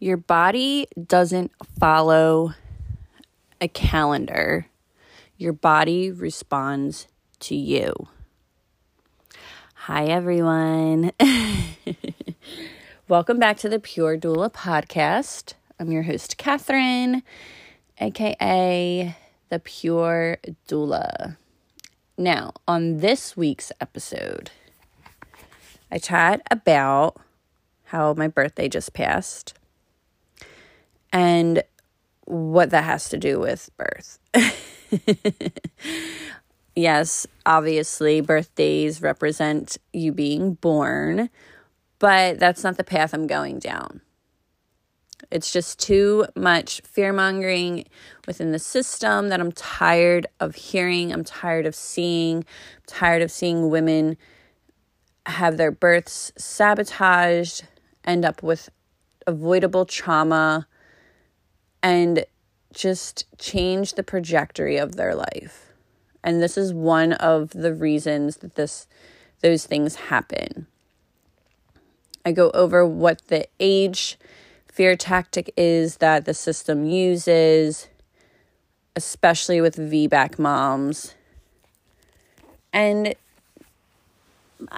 Your body doesn't follow a calendar, your body responds to you. Hi, everyone. Welcome back to the Pure Doula podcast. I'm your host, Kathryn, aka the Pure Doula. Now, on this week's episode, I chat about how my birthday just passed and what that has to do with birth. yes, obviously, birthdays represent you being born, but that's not the path I'm going down. It's just too much fear mongering within the system that I'm tired of hearing. I'm tired of seeing. I'm tired of seeing women have their births sabotaged, end up with avoidable trauma, and just change the trajectory of their life. And this is one of the reasons that this those things happen. I go over what the age fear tactic is that the system uses, especially with VBAC moms. And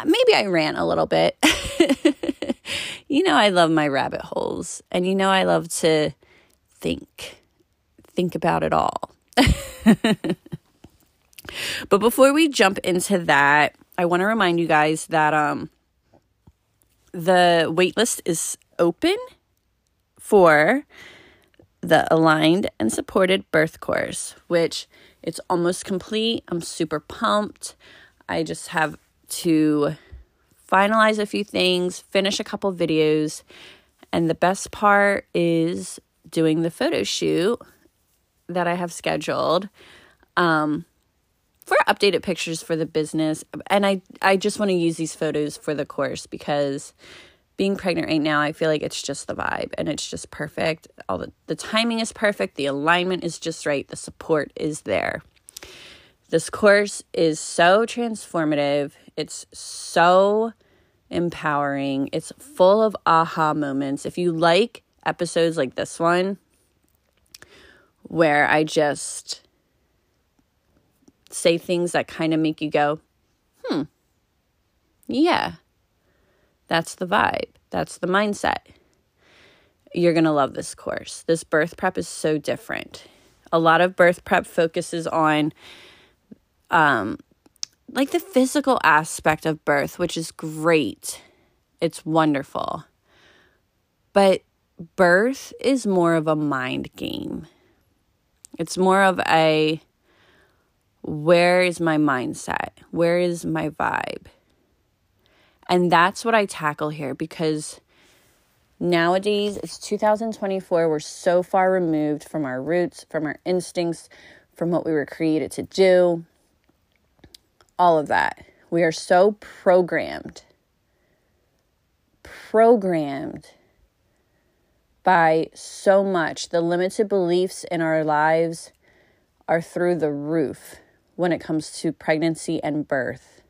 maybe I ran a little bit. you know, I love my rabbit holes, and you know, I love to think, think about it all. but before we jump into that, I want to remind you guys that um, the waitlist is open for the aligned and supported birth course, which it's almost complete. I'm super pumped. I just have to finalize a few things, finish a couple videos, and the best part is doing the photo shoot that I have scheduled um, for updated pictures for the business. And I, I just want to use these photos for the course because being pregnant right now, I feel like it's just the vibe and it's just perfect. All the, the timing is perfect, the alignment is just right, the support is there. This course is so transformative. It's so empowering. It's full of aha moments. If you like episodes like this one where I just say things that kind of make you go, hmm, yeah, that's the vibe, that's the mindset. You're going to love this course. This birth prep is so different. A lot of birth prep focuses on um like the physical aspect of birth, which is great. It's wonderful. But birth is more of a mind game. It's more of a where is my mindset? Where is my vibe? And that's what I tackle here because nowadays it's 2024. We're so far removed from our roots, from our instincts, from what we were created to do. All of that. We are so programmed, programmed by so much. The limited beliefs in our lives are through the roof when it comes to pregnancy and birth.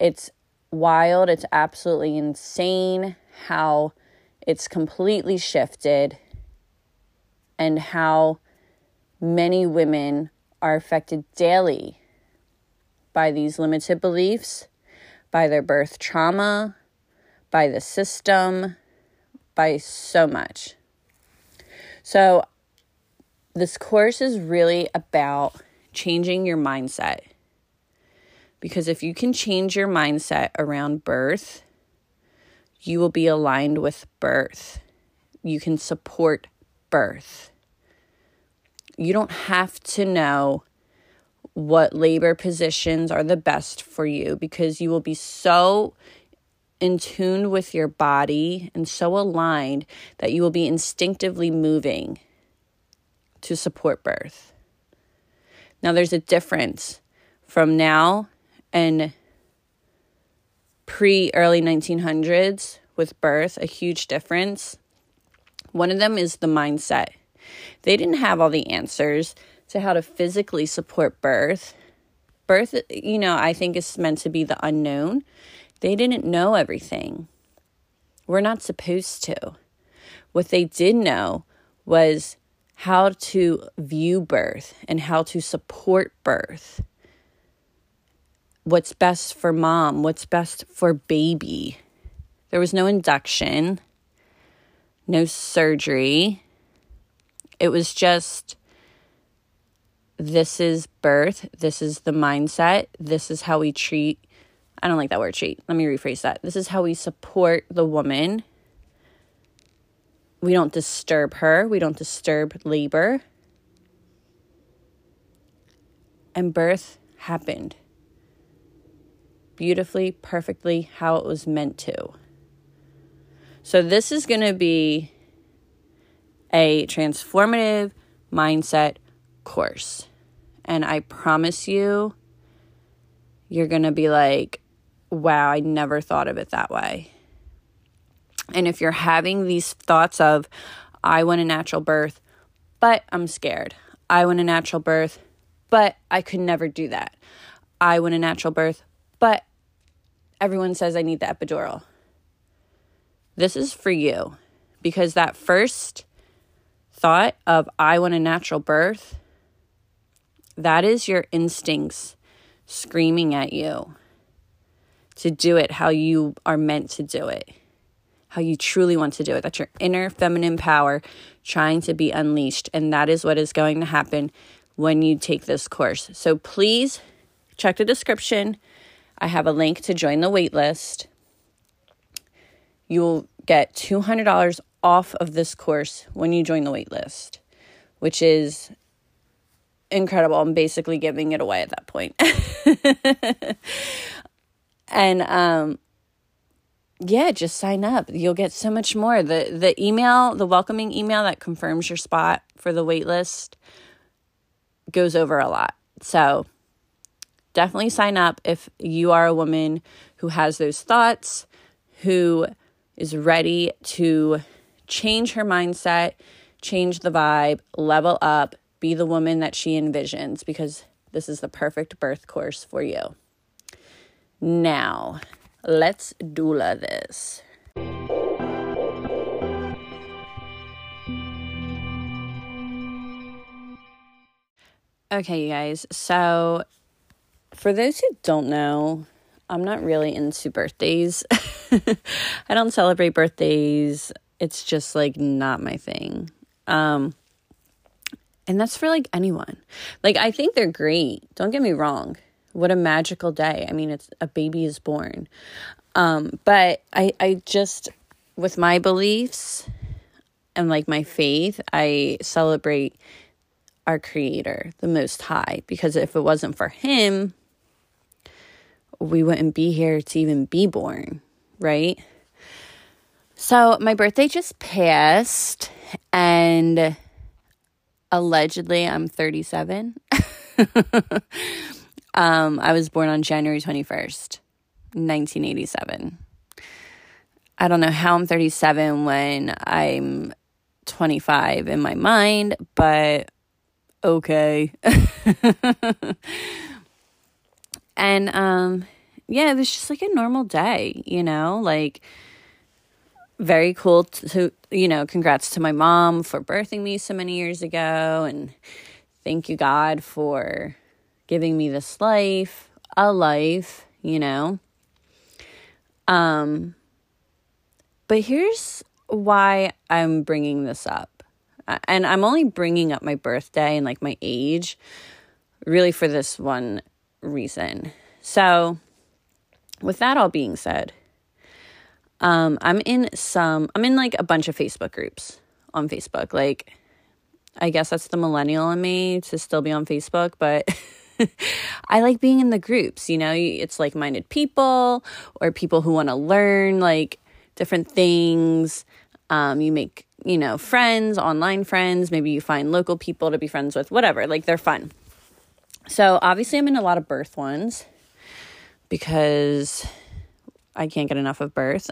It's wild, it's absolutely insane how it's completely shifted and how many women are affected daily by these limited beliefs, by their birth trauma, by the system, by so much. So, this course is really about changing your mindset. Because if you can change your mindset around birth, you will be aligned with birth. You can support birth. You don't have to know what labor positions are the best for you because you will be so in tune with your body and so aligned that you will be instinctively moving to support birth. Now, there's a difference from now and pre early 1900s with birth, a huge difference. One of them is the mindset. They didn't have all the answers to how to physically support birth. Birth, you know, I think is meant to be the unknown. They didn't know everything. We're not supposed to. What they did know was how to view birth and how to support birth. What's best for mom, what's best for baby. There was no induction, no surgery. It was just this is birth, this is the mindset, this is how we treat. I don't like that word treat. Let me rephrase that. This is how we support the woman. We don't disturb her, we don't disturb labor. And birth happened beautifully, perfectly, how it was meant to. So, this is going to be a transformative mindset course. And I promise you, you're going to be like, wow, I never thought of it that way. And if you're having these thoughts of, I want a natural birth, but I'm scared. I want a natural birth, but I could never do that. I want a natural birth, but everyone says I need the epidural. This is for you because that first thought of I want a natural birth, that is your instincts screaming at you to do it how you are meant to do it, how you truly want to do it. That's your inner feminine power trying to be unleashed. And that is what is going to happen when you take this course. So please check the description. I have a link to join the waitlist. You will get $200 off of this course when you join the waitlist, which is incredible. I'm basically giving it away at that point. and um yeah, just sign up. You'll get so much more. The the email, the welcoming email that confirms your spot for the waitlist goes over a lot. So definitely sign up if you are a woman who has those thoughts, who is ready to change her mindset, change the vibe, level up, be the woman that she envisions because this is the perfect birth course for you. Now, let's doula this. Okay, you guys. So, for those who don't know, I'm not really into birthdays. I don't celebrate birthdays it's just like not my thing. Um and that's for like anyone. Like I think they're great. Don't get me wrong. What a magical day. I mean, it's a baby is born. Um but I I just with my beliefs and like my faith, I celebrate our creator, the most high, because if it wasn't for him, we wouldn't be here to even be born, right? So my birthday just passed, and allegedly I'm 37. um, I was born on January 21st, 1987. I don't know how I'm 37 when I'm 25 in my mind, but okay. and um yeah, it was just like a normal day, you know, like very cool to, you know, congrats to my mom for birthing me so many years ago. And thank you, God, for giving me this life, a life, you know. Um, but here's why I'm bringing this up. And I'm only bringing up my birthday and like my age really for this one reason. So, with that all being said, um, I'm in some, I'm in like a bunch of Facebook groups on Facebook. Like, I guess that's the millennial in me to still be on Facebook, but I like being in the groups, you know, it's like minded people or people who want to learn like different things. Um, you make, you know, friends, online friends. Maybe you find local people to be friends with, whatever. Like, they're fun. So, obviously, I'm in a lot of birth ones because I can't get enough of birth.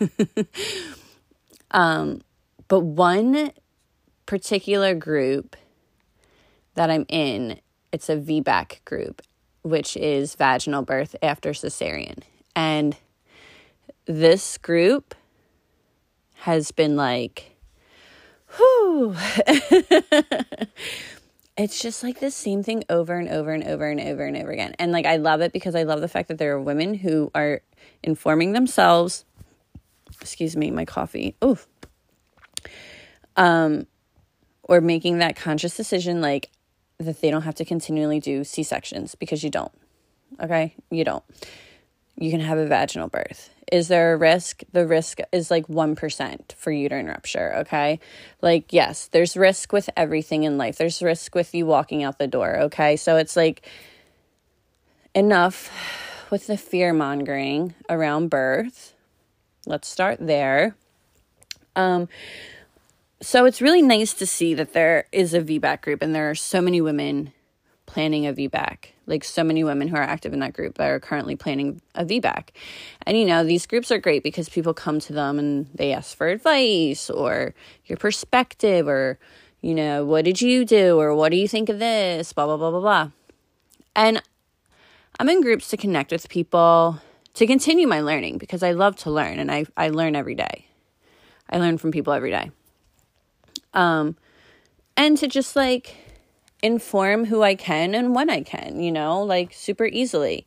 um, but one particular group that I'm in, it's a VBAC group, which is vaginal birth after cesarean. And this group has been like Whew. it's just like the same thing over and over and over and over and over again. And like I love it because I love the fact that there are women who are informing themselves. Excuse me, my coffee. Ooh. Um or making that conscious decision like that they don't have to continually do C-sections because you don't. Okay? You don't. You can have a vaginal birth. Is there a risk? The risk is like 1% for uterine rupture, okay? Like, yes, there's risk with everything in life. There's risk with you walking out the door, okay? So it's like enough with the fear mongering around birth. Let's start there. Um, so it's really nice to see that there is a VBAC group and there are so many women planning a VBAC. Like so many women who are active in that group are currently planning a VBAC. And you know, these groups are great because people come to them and they ask for advice or your perspective or, you know, what did you do or what do you think of this? Blah, blah, blah, blah, blah. And I'm in groups to connect with people, to continue my learning because I love to learn and I, I learn every day. I learn from people every day. Um, and to just like inform who I can and when I can, you know, like super easily.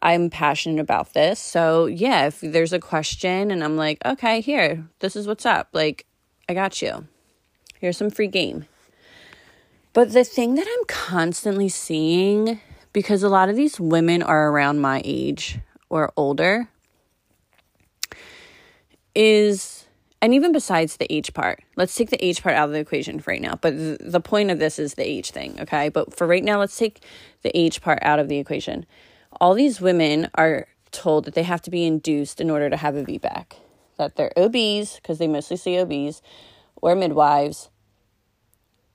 I'm passionate about this. So, yeah, if there's a question and I'm like, okay, here, this is what's up. Like, I got you. Here's some free game. But the thing that I'm constantly seeing, because a lot of these women are around my age or older, is and even besides the age part, let's take the age part out of the equation for right now. But th- the point of this is the age thing, okay? But for right now, let's take the age part out of the equation. All these women are told that they have to be induced in order to have a VBAC, that they're OBs, because they mostly see OBs, or midwives,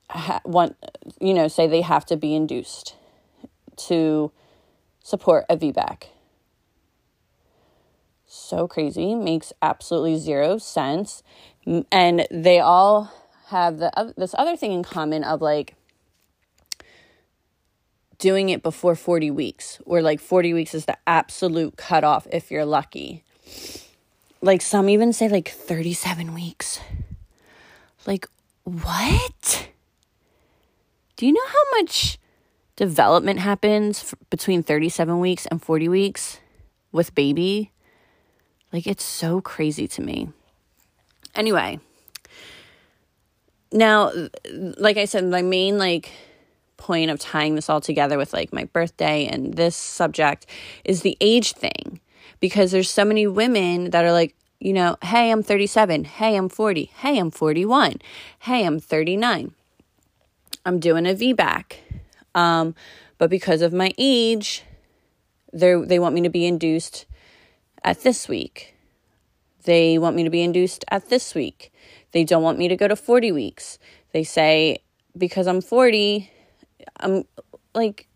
ha- want, you know, say they have to be induced to support a VBAC so crazy, makes absolutely zero sense. And they all have the this other thing in common of like doing it before 40 weeks, or like 40 weeks is the absolute cutoff if you're lucky. Like some even say like 37 weeks. Like, what? Do you know how much development happens between 37 weeks and 40 weeks with baby? Like, it's so crazy to me. Anyway, now, like I said, my main, like, point of tying this all together with like my birthday and this subject is the age thing. Because there's so many women that are like you know hey i'm 37 hey i'm 40 hey i'm 41 hey i'm 39 i'm doing a vbac um, but because of my age they they want me to be induced at this week. They want me to be induced at this week. They don't want me to go to 40 weeks. They say, because I'm 40, I'm like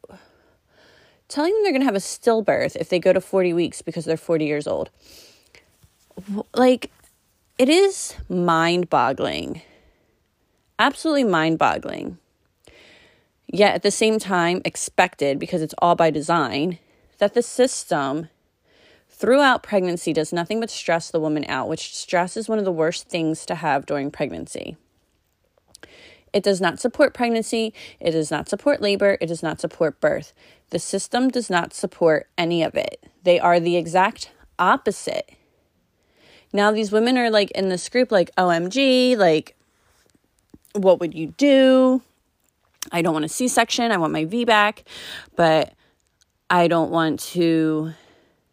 telling them they're going to have a stillbirth if they go to 40 weeks because they're 40 years old. Like, it is mind boggling. Absolutely mind boggling. Yet at the same time, expected because it's all by design that the system throughout pregnancy does nothing but stress the woman out, which stress is one of the worst things to have during pregnancy. It does not support pregnancy. It does not support labor. It does not support birth. The system does not support any of it. They are the exact opposite. Now, these women are like in this group, like, OMG, like, what would you do? I don't want a C section. I want my VBAC, but I don't want to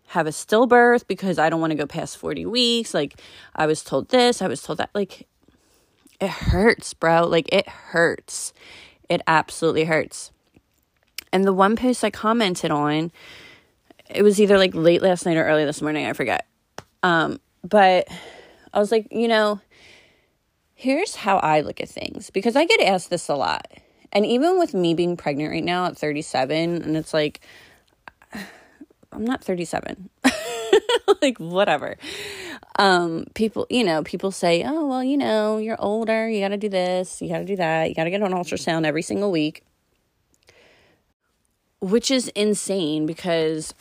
have a stillbirth because I don't want to go past 40 weeks. Like, I was told this, I was told that. Like, it hurts, bro. Like, it hurts. It absolutely hurts. And the one post I commented on, it was either like late last night or early this morning, I forget. Um, but I was like, you know, here's how I look at things because I get asked this a lot. And even with me being pregnant right now at 37, and it's like, I'm not 37. like whatever. Um people, you know, people say, "Oh, well, you know, you're older, you got to do this, you got to do that, you got to get an ultrasound every single week." Which is insane because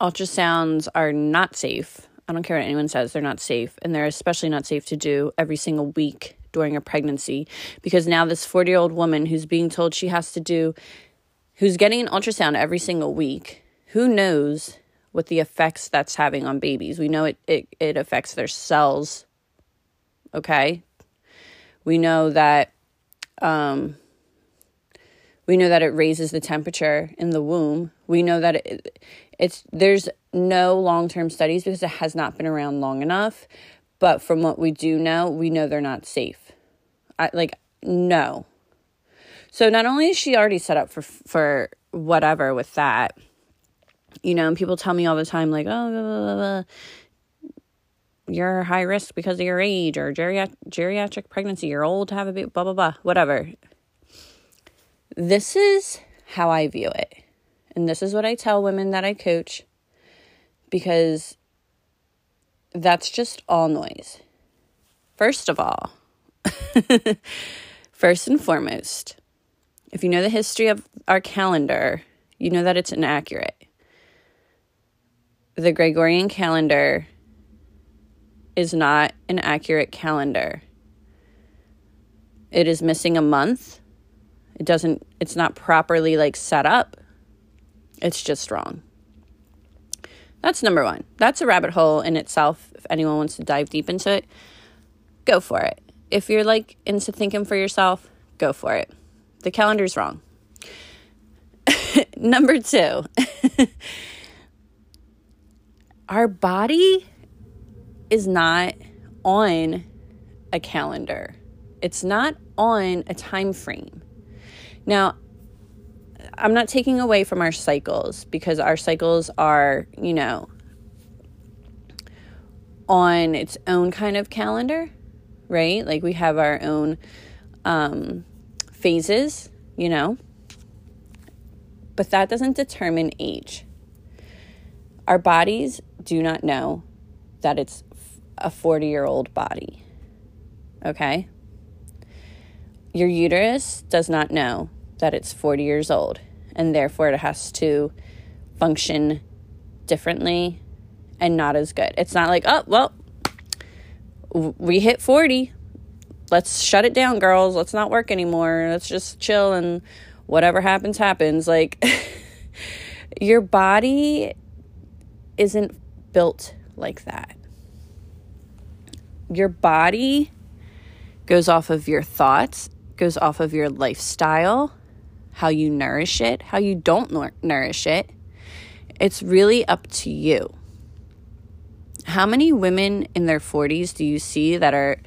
ultrasounds are not safe. I don't care what anyone says, they're not safe, and they're especially not safe to do every single week during a pregnancy because now this 40 year old woman who's being told she has to do, who's getting an ultrasound every single week, who knows what the effects that's having on babies? We know it, it, it affects their cells. Okay. We know that, um, we know that it raises the temperature in the womb. We know that it, it's there's no long-term studies because it has not been around long enough, but from what we do know, we know they're not safe. I like no. So not only is she already set up for for whatever with that, you know, and people tell me all the time like, "Oh, blah, blah, blah, you're high risk because of your age or geriatric geriatric pregnancy, you're old to have a baby, blah blah blah, whatever." This is how I view it. And this is what I tell women that I coach because that's just all noise. First of all, first and foremost, if you know the history of our calendar, you know that it's inaccurate. The Gregorian calendar is not an accurate calendar. It is missing a month it doesn't, it's not properly like set up. It's just wrong. That's number one. That's a rabbit hole in itself. If anyone wants to dive deep into it, go for it. If you're like into thinking for yourself, go for it. The calendar's wrong. number two, our body is not on a calendar. It's not on a time frame. Now, I'm not taking away from our cycles because our cycles are, you know, on its own kind of calendar, right? Like we have our own um, phases, you know, but that doesn't determine age. Our bodies do not know that it's a 40 year old body, okay? Your uterus does not know that it's 40 years old and therefore it has to function differently and not as good. It's not like, oh, well, we hit 40. Let's shut it down, girls. Let's not work anymore. Let's just chill and whatever happens, happens. Like, your body isn't built like that. Your body goes off of your thoughts, goes off of your lifestyle, how you nourish it, how you don't nourish it. It's really up to you. How many women in their 40s do you see that are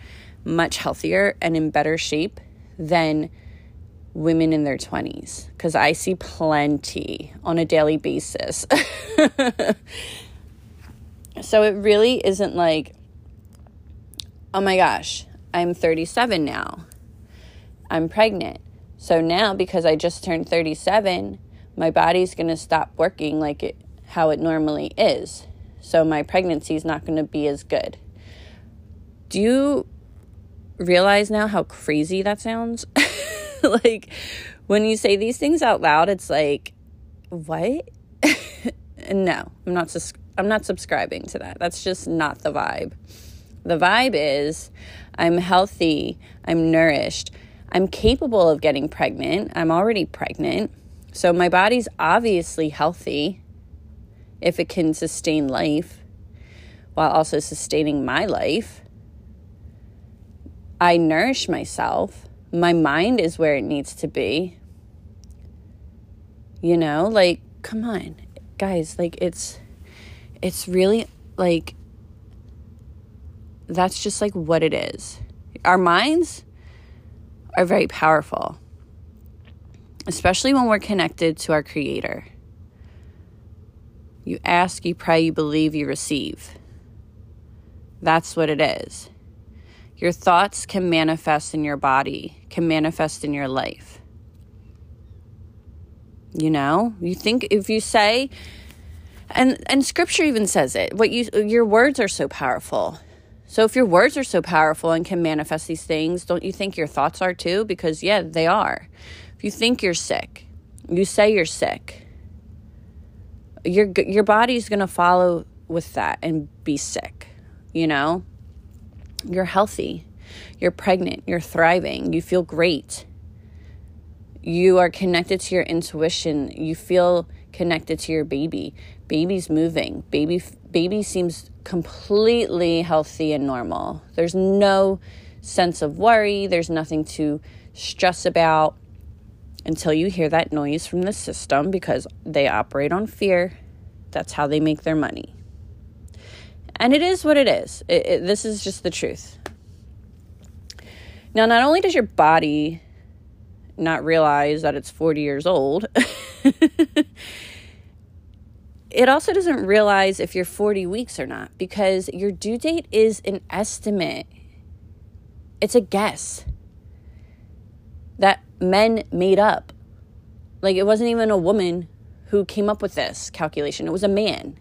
much healthier and in better shape than women in their 20s? Because I see plenty on a daily basis. so it really isn't like, oh my gosh, I'm 37 now. I'm pregnant. So now, because I just turned 37, my body's going to stop working like it how it normally is. So my pregnancy is not going to be as good. Do you realize now how crazy that sounds? like when you say these things out loud, it's like, what? no, I'm not. I'm not subscribing to that. That's just not the vibe. The vibe is, I'm healthy. I'm nourished. I'm capable of getting pregnant. I'm already pregnant. So my body's obviously healthy if it can sustain life while also sustaining my life. I nourish myself. My mind is where it needs to be. You know, like come on. Guys, like it's it's really like that's just like what it is. Our minds are very powerful, especially when we're connected to our Creator. You ask, you pray, you believe, you receive. That's what it is. Your thoughts can manifest in your body, can manifest in your life. You know, you think if you say, and and scripture even says it, what you your words are so powerful. So if your words are so powerful and can manifest these things, don't you think your thoughts are too? Because, yeah, they are. If you think you're sick, you say you're sick, your, your body's going to follow with that and be sick, you know? You're healthy. You're pregnant, you're thriving, you feel great. You are connected to your intuition. You feel connected to your baby. Baby's moving. Baby baby seems completely healthy and normal. There's no sense of worry, there's nothing to stress about until you hear that noise from the system because they operate on fear. That's how they make their money. And it is what it is. It, it, this is just the truth. Now, not only does your body not realize that it's 40 years old, it also doesn't realize if you're 40 weeks or not because your due date is an estimate. It's a guess that men made up. Like it wasn't even a woman who came up with this calculation, it was a man.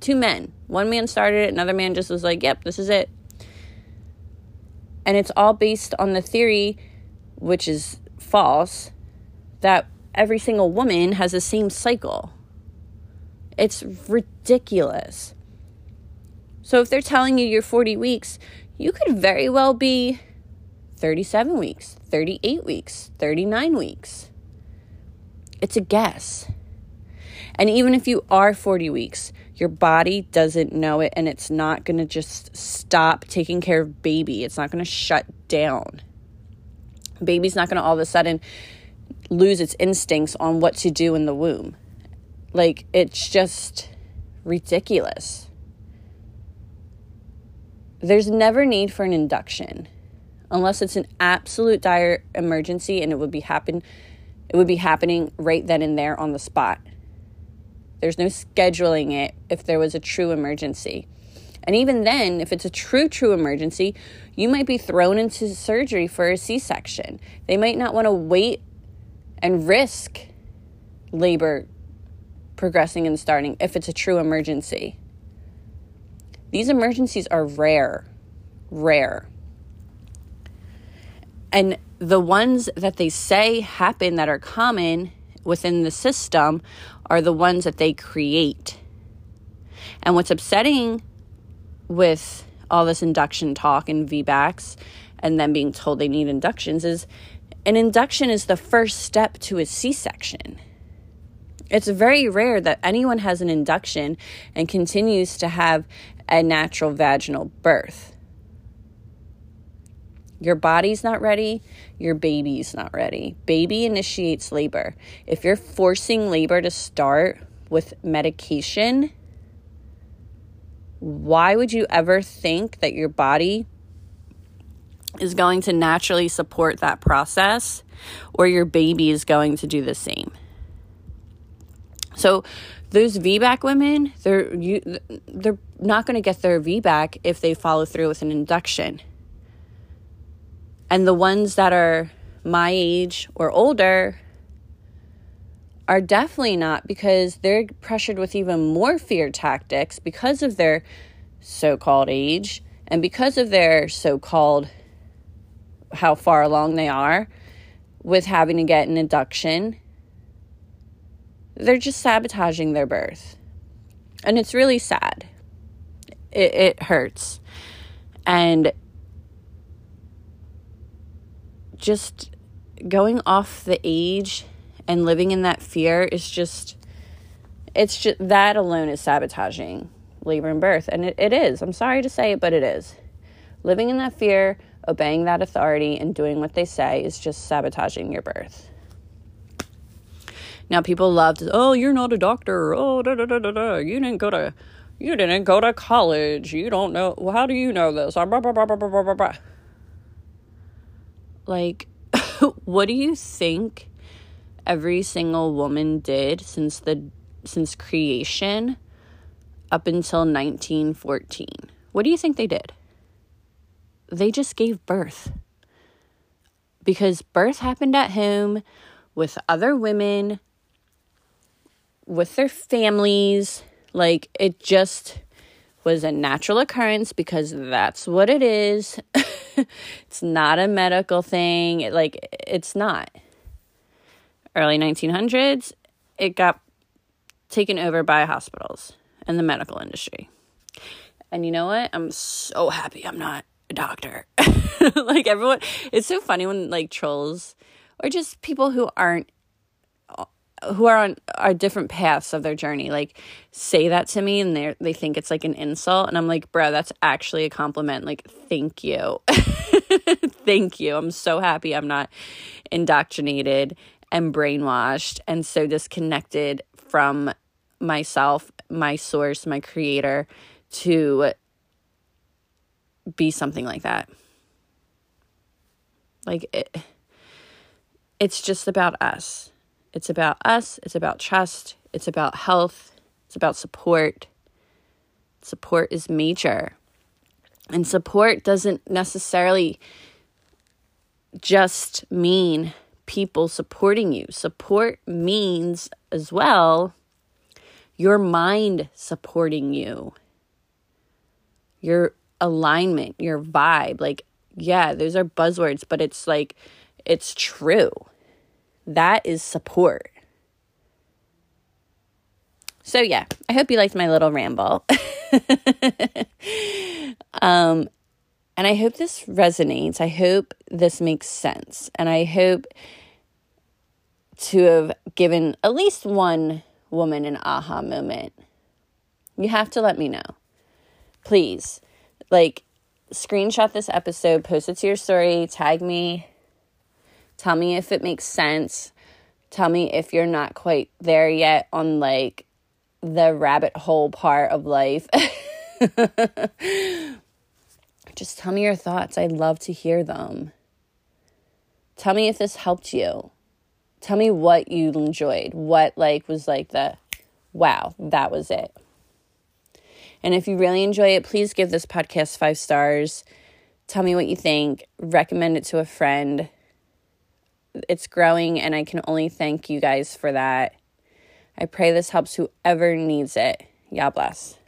Two men. One man started it, another man just was like, yep, this is it. And it's all based on the theory, which is false, that every single woman has the same cycle. It's ridiculous. So if they're telling you you're 40 weeks, you could very well be 37 weeks, 38 weeks, 39 weeks. It's a guess. And even if you are 40 weeks, your body doesn't know it and it's not going to just stop taking care of baby. It's not going to shut down. Baby's not going to all of a sudden lose its instincts on what to do in the womb. Like, it's just ridiculous. There's never need for an induction unless it's an absolute dire emergency and it would be happen it would be happening right then and there on the spot. There's no scheduling it if there was a true emergency. And even then, if it's a true, true emergency, you might be thrown into surgery for a C section. They might not want to wait and risk labor progressing and starting if it's a true emergency. These emergencies are rare, rare. And the ones that they say happen that are common within the system are the ones that they create. And what's upsetting with all this induction talk and VBACs and then being told they need inductions is an induction is the first step to a C section. It's very rare that anyone has an induction and continues to have a natural vaginal birth. Your body's not ready, your baby's not ready. Baby initiates labor. If you're forcing labor to start with medication, why would you ever think that your body is going to naturally support that process or your baby is going to do the same? So those VBAC women, they're you, they're not going to get their VBAC if they follow through with an induction. And the ones that are my age or older are definitely not because they're pressured with even more fear tactics because of their so called age and because of their so called how far along they are with having to get an induction they're just sabotaging their birth. And it's really sad. It, it hurts. And just going off the age and living in that fear is just, it's just, that alone is sabotaging labor and birth. And it, it is. I'm sorry to say it, but it is. Living in that fear, obeying that authority, and doing what they say is just sabotaging your birth. Now people love to, oh, you're not a doctor. Oh, da da da da da. You didn't go to, you didn't go to college. You don't know. Well, how do you know this? Blah, blah, blah, blah, blah, blah, blah. Like, what do you think every single woman did since the since creation up until 1914? What do you think they did? They just gave birth. Because birth happened at home with other women with their families. Like it just was a natural occurrence because that's what it is. it's not a medical thing. It, like it's not. Early 1900s, it got taken over by hospitals and the medical industry. And you know what? I'm so happy I'm not a a doctor. like everyone, it's so funny when like trolls or just people who aren't who are on are different paths of their journey like say that to me and they they think it's like an insult and I'm like bro that's actually a compliment like thank you. Thank you. I'm so happy I'm not indoctrinated and brainwashed and so disconnected from myself my source my creator to be something like that. Like it, it's just about us it's about us, it's about trust, it's about health, it's about support. Support is major. And support doesn't necessarily just mean people supporting you. Support means as well your mind supporting you, your alignment, your vibe. Like, yeah, those are buzzwords, but it's like, it's true. That is support. So, yeah, I hope you liked my little ramble. um, and I hope this resonates. I hope this makes sense. And I hope to have given at least one woman an aha moment. You have to let me know. Please. Like, screenshot this episode, post it to your story, tag me, Tell me if it makes sense. Tell me if you're not quite there yet on like the rabbit hole part of life. Just tell me your thoughts. I'd love to hear them. Tell me if this helped you. Tell me what you enjoyed. What like was like the wow, that was it. And if you really enjoy it, please give this podcast 5 stars. Tell me what you think. Recommend it to a friend it's growing, and I can only thank you guys for that. I pray this helps whoever needs it. God bless.